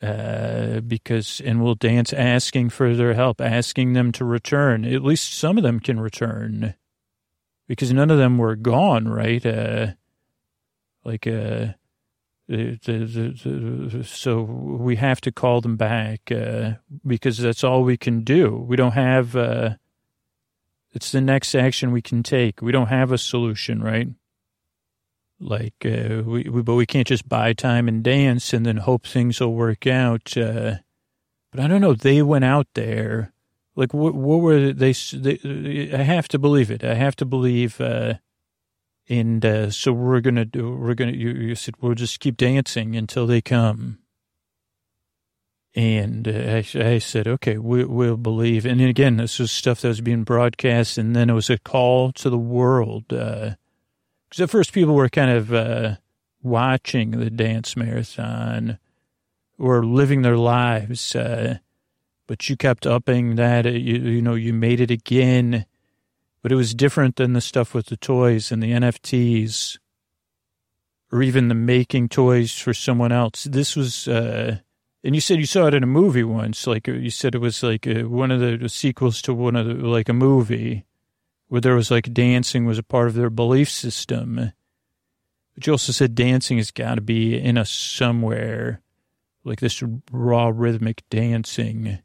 uh, because, and we'll dance asking for their help, asking them to return. At least some of them can return because none of them were gone, right? Uh, like, uh, the, the, the, so we have to call them back uh, because that's all we can do. We don't have. Uh, it's the next action we can take. We don't have a solution, right? Like, uh, we, we, but we can't just buy time and dance and then hope things will work out. Uh, but I don't know. They went out there. Like, what, what were they, they, I have to believe it. I have to believe, uh, and, uh, so we're to do, we're to, you, you, said, we'll just keep dancing until they come. And uh, I, I, said, okay, we, will believe. And again, this was stuff that was being broadcast. And then it was a call to the world, uh, because at first people were kind of uh, watching the dance marathon or living their lives, uh, but you kept upping that. Uh, you, you know, you made it again, but it was different than the stuff with the toys and the NFTs or even the making toys for someone else. This was, uh, and you said you saw it in a movie once. Like you said, it was like a, one of the sequels to one of the, like a movie where there was like dancing was a part of their belief system. But you also said dancing has got to be in us somewhere, like this raw rhythmic dancing.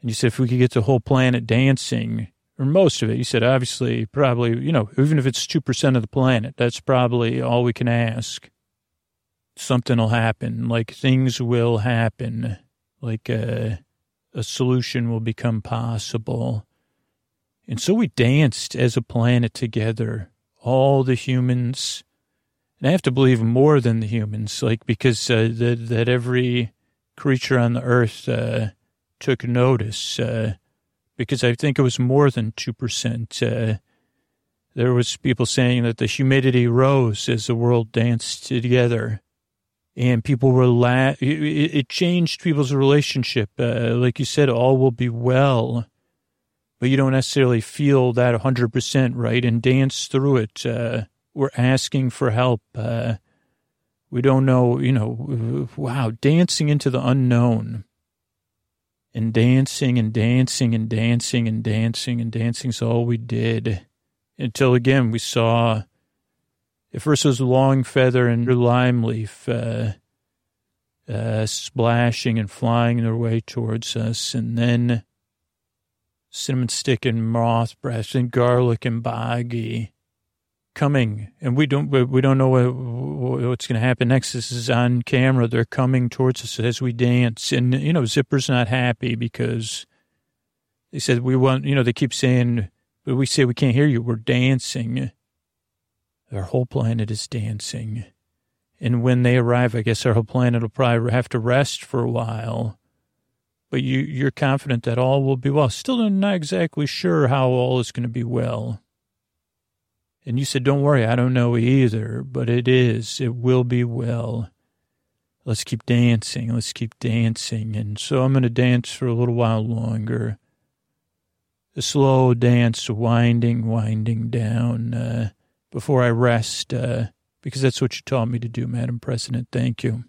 And you said if we could get the whole planet dancing, or most of it, you said obviously, probably, you know, even if it's 2% of the planet, that's probably all we can ask. Something will happen, like things will happen, like a, uh, a solution will become possible and so we danced as a planet together, all the humans. And I have to believe more than the humans, like because uh, that that every creature on the earth uh, took notice. Uh, because I think it was more than two percent. Uh, there was people saying that the humidity rose as the world danced together, and people were la- it, it changed people's relationship. Uh, like you said, all will be well but you don't necessarily feel that 100% right and dance through it. Uh, we're asking for help. Uh, we don't know, you know, wow, dancing into the unknown and dancing and dancing and dancing and dancing and dancing is all we did until again we saw at first it was long feather and lime leaf uh, uh, splashing and flying their way towards us and then cinnamon stick and moth breath and garlic and boggy coming and we don't we don't know what, what's going to happen. Next this is on camera. They're coming towards us as we dance and you know zipper's not happy because they said we want you know they keep saying but we say we can't hear you. We're dancing. Our whole planet is dancing. And when they arrive i guess our whole planet will probably have to rest for a while. But you, you're confident that all will be well. Still not exactly sure how all is going to be well. And you said, don't worry, I don't know either, but it is. It will be well. Let's keep dancing. Let's keep dancing. And so I'm going to dance for a little while longer. A slow dance, winding, winding down uh, before I rest, uh, because that's what you taught me to do, Madam President. Thank you.